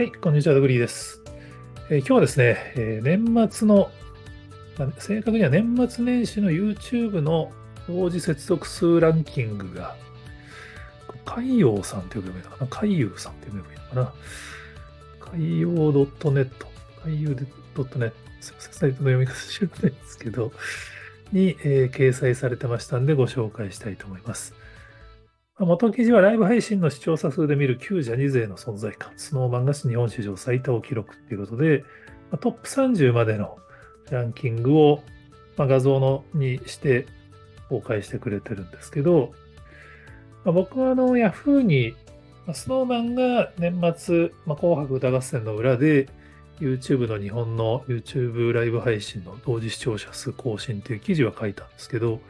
はい、こんにちは、ドグリーです。えー、今日はですね、えー、年末の、まあ、正確には年末年始の YouTube の同時接続数ランキングが、海洋さんって呼べばいいのかな？海遊さんって呼べばいいのかな？海洋 .net、海遊 .net、すみません、サイトの読み方知らないんですけど、に、えー、掲載されてましたんでご紹介したいと思います。元記事はライブ配信の視聴者数で見る旧ジャニーズへの存在感、スノーマンが日本史上最多を記録ということで、トップ30までのランキングを、画像のにして公開してくれてるんですけど、僕はあの Yahoo に、スノーマンが年末、ま紅白歌合戦の裏で YouTube の日本の YouTube ライブ配信の同時視聴者数更新という記事は書いたんですけど、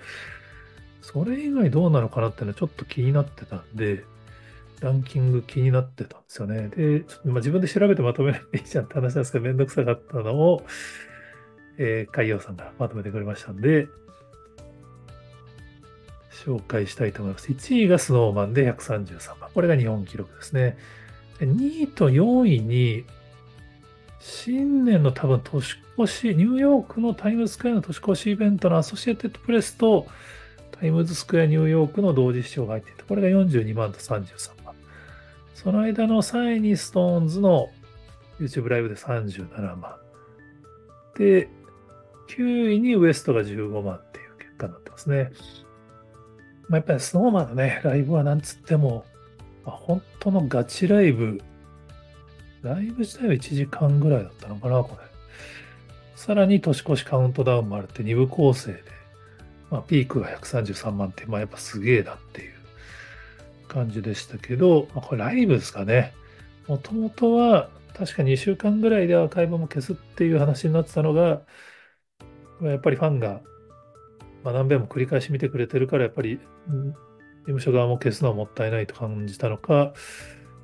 それ以外どうなのかなっていうのはちょっと気になってたんで、ランキング気になってたんですよね。で、ちょっとまあ、自分で調べてまとめないでいいじゃんって話なんですけど、めんどくさかったのを、えー、海洋さんがまとめてくれましたんで、紹介したいと思います。1位がスノーマンで133番。これが日本記録ですね。2位と4位に、新年の多分年越し、ニューヨークのタイムズスクエアの年越しイベントのアソシエテッドプレスと、タイムズスクエアニューヨークの同時視聴が入っていて、これが42万と33万。その間の3位にストーンズの YouTube ライブで37万。で、9位にウエストが15万っていう結果になってますね。まあ、やっぱりスノーマンのね、ライブはなんつっても、まあ、本当のガチライブ、ライブ自体は1時間ぐらいだったのかな、これ。さらに年越しカウントダウンもあるって2部構成で、まあ、ピークが133万って、まあ、やっぱすげえなっていう感じでしたけど、まあ、これライブですかね。もともとは、確か2週間ぐらいでアーカイブも消すっていう話になってたのが、やっぱりファンが、まあ、何べんも繰り返し見てくれてるから、やっぱり、事務所側も消すのはもったいないと感じたのか、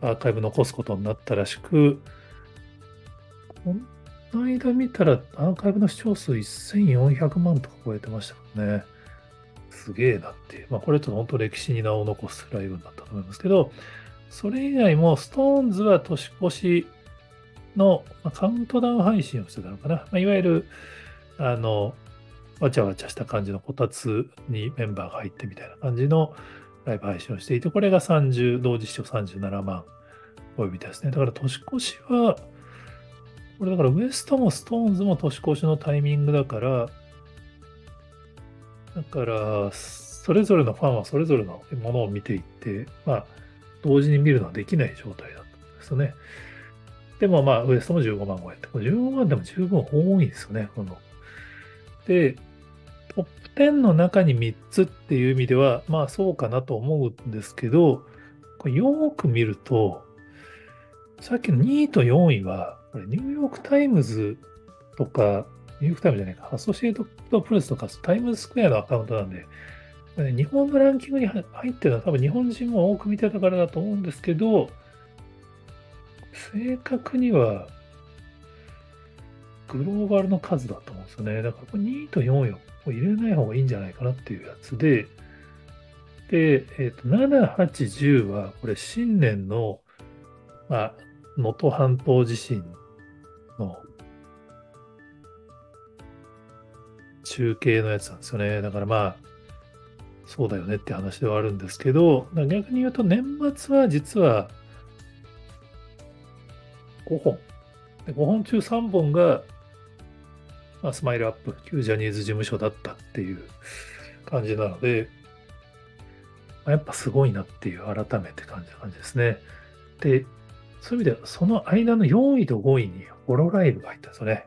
アーカイブ残すことになったらしく、この間見たらアーカイブの視聴数1400万とか超えてましたもんね。すげえなっていう、まあ、これちょっと本当歴史に名を残すライブになったと思いますけど、それ以外も、ストーンズは年越しの、カウントダウン配信をしてたのかな。まあ、いわゆる、あの、わちゃわちゃした感じのこたつにメンバーが入ってみたいな感じのライブ配信をしていて、これが30、同時視聴37万超えみたいですね。だから年越しは、これだからウエストもストーンズも年越しのタイミングだから、だから、それぞれのファンはそれぞれのものを見ていって、まあ、同時に見るのはできない状態だったんですね。でもまあ、ウエストも15万超えて、15万でも十分多いんですよね、この。で、トップ10の中に3つっていう意味では、まあそうかなと思うんですけど、これよく見ると、さっきの2位と4位は、これニューヨークタイムズとか、ニューヨークタイムじゃないか、アソシエイトプレスとかタイムズスクエアのアカウントなんで、日本のランキングに入ってるのは多分日本人も多く見てたからだと思うんですけど、正確にはグローバルの数だと思うんですよね。だからこれ2位と4位を入れない方がいいんじゃないかなっていうやつで、で、えっ、ー、と、7、8、10はこれ新年の、まあ、能登半島地震中継のやつなんですよね。だからまあ、そうだよねって話ではあるんですけど、逆に言うと年末は実は5本。5本中3本が、まあ、スマイルアップ、旧ジャニーズ事務所だったっていう感じなので、まあ、やっぱすごいなっていう改めて感じた感じですね。で、そういう意味では、その間の4位と5位にホロライブが入ったんですよね。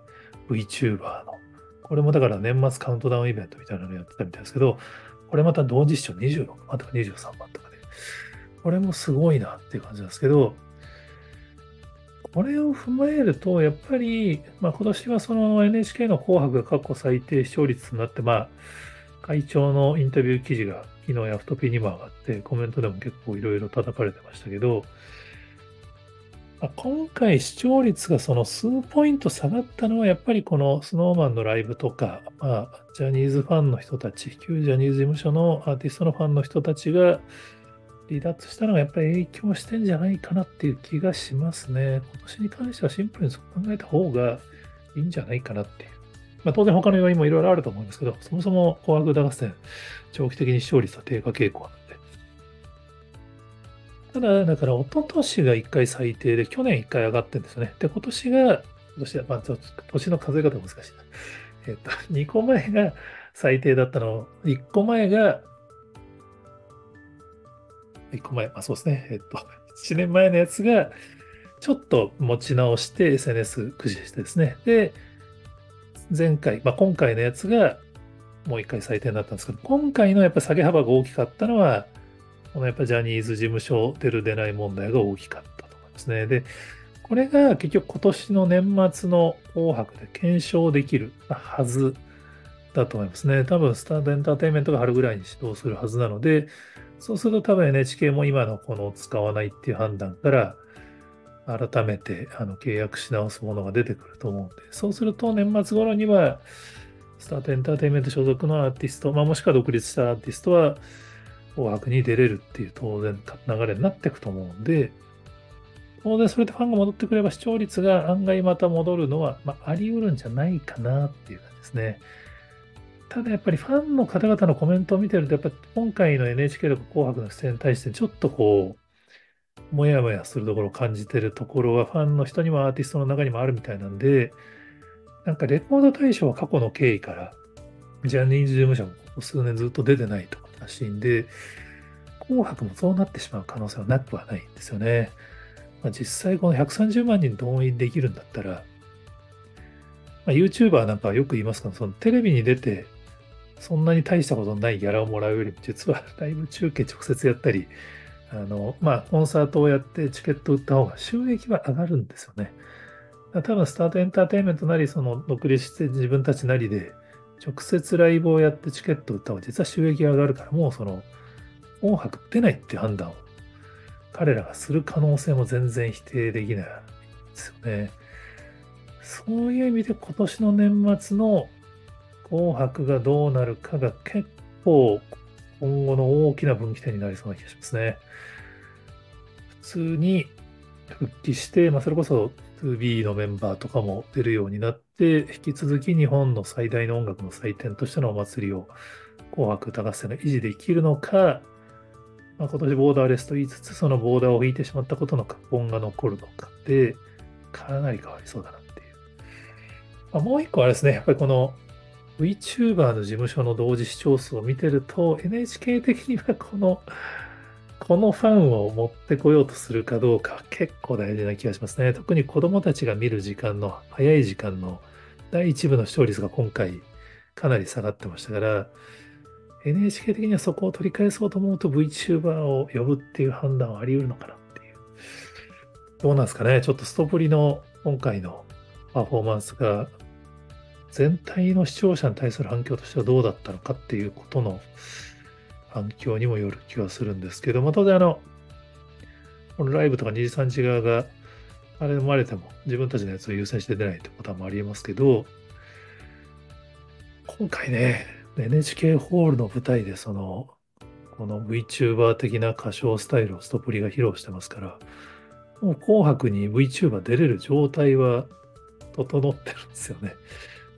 VTuber の。これもだから年末カウントダウンイベントみたいなのやってたみたいですけど、これまた同時視聴26万とか23万とかで、これもすごいなっていう感じなんですけど、これを踏まえると、やっぱり、まあ、今年はその NHK の紅白が過去最低視聴率になって、まあ、会長のインタビュー記事が昨日ヤフトピにも上がって、コメントでも結構いろいろ叩かれてましたけど、ま今回視聴率がその数ポイント下がったのはやっぱりこの snowman のライブとか、まあ、ジャニーズファンの人たち、旧ジャニーズ事務所のアーティストのファンの人たちが離脱したのがやっぱり影響してんじゃないかなっていう気がしますね。今年に関してはシンプルにそう考えた方がいいんじゃないかなっていう。まあ、当然他の要因もいろいろあると思うんですけど、そもそも紅白歌合戦、長期的に視聴率は低下傾向なんで。ただ、だから一昨年が1回最低で、去年1回上がってるんですよね。で、今年が、今年は、まあ、ちょっと年の数え方難しいな。えっと、2個前が最低だったの、1個前が、1個前、まあそうですね。えっと、1年前のやつが、ちょっと持ち直して SNS 駆使してですね。で、前回、まあ、今回のやつがもう一回採点だったんですけど、今回のやっぱ下げ幅が大きかったのは、このやっぱジャニーズ事務所出る出ない問題が大きかったと思いますね。で、これが結局今年の年末の紅白で検証できるはずだと思いますね。多分スタートエンターテインメントが春ぐらいに始動するはずなので、そうすると多分 NHK も今のこの使わないっていう判断から、改めてあの契約し直すものが出てくると思うんで、そうすると年末頃には、スタートエンターテインメント所属のアーティスト、まあ、もしくは独立したアーティストは、紅白に出れるっていう当然流れになっていくと思うんで、当然それでファンが戻ってくれば視聴率が案外また戻るのは、まあ、あり得るんじゃないかなっていう感じですね。ただやっぱりファンの方々のコメントを見てると、やっぱり今回の NHK とか紅白の出演に対してちょっとこう、もやもやするところを感じてるところはファンの人にもアーティストの中にもあるみたいなんで、なんかレコード大賞は過去の経緯から、ジャニーズ事務所もここ数年ずっと出てないとからしいんで、紅白もそうなってしまう可能性はなくはないんですよね。まあ、実際この130万人動員できるんだったら、まあ、YouTuber なんかはよく言いますが、そのテレビに出て、そんなに大したことのないギャラをもらうよりも、実はライブ中継直接やったり、あの、まあ、コンサートをやってチケット売った方が収益は上がるんですよね。多分、スタートエンターテインメントなり、その、独立して自分たちなりで、直接ライブをやってチケット売った方が実は収益が上がるから、もうその、音楽出ないっていう判断を彼らがする可能性も全然否定できないですよね。そういう意味で今年の年末の紅白がどうなるかが結構今後の大きな分岐点になりそうな気がしますね。普通に復帰して、まあ、それこそ 2B のメンバーとかも出るようになって、引き続き日本の最大の音楽の祭典としてのお祭りを紅白歌合戦が維持できるのか、まあ、今年ボーダーレスと言いつつ、そのボーダーを引いてしまったことの過言が残るのかで、かなり変わりそうだなっていう。まあ、もう一個はですね、やっぱりこの VTuber の事務所の同時視聴数を見てると、NHK 的にはこの、このファンを持ってこようとするかどうか結構大事な気がしますね。特に子供たちが見る時間の早い時間の第1部の視聴率が今回かなり下がってましたから、NHK 的にはそこを取り返そうと思うと VTuber を呼ぶっていう判断はあり得るのかなっていう。どうなんですかね。ちょっとストプリの今回のパフォーマンスが全体の視聴者に対する反響としてはどうだったのかっていうことの反響にもよる気はするんですけど、まあ、当然あの、このライブとか2時3時側があれ生まれても自分たちのやつを優先して出ないってこともありえますけど、今回ね、NHK ホールの舞台でその、この VTuber 的な歌唱スタイルをストプリが披露してますから、もう紅白に VTuber 出れる状態は整ってるんですよね。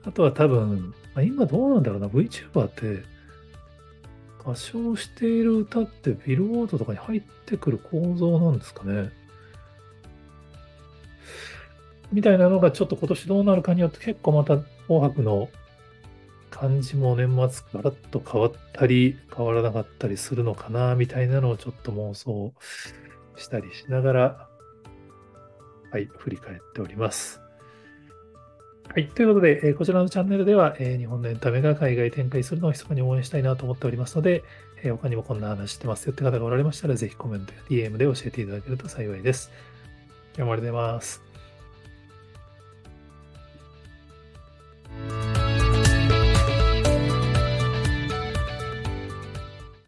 あとは多分、まあ、今どうなんだろうな、VTuber って、歌唱している歌ってビルボードとかに入ってくる構造なんですかね。みたいなのがちょっと今年どうなるかによって結構また紅白の感じも年末ガラッと変わったり変わらなかったりするのかなみたいなのをちょっと妄想したりしながらはい振り返っております。はい。ということで、え、こちらのチャンネルでは、え、日本のエンタメが海外展開するのを密かに応援したいなと思っておりますので、え、他にもこんな話してますよって方がおられましたら、ぜひコメントや DM で教えていただけると幸いです。今日もありがとうございます。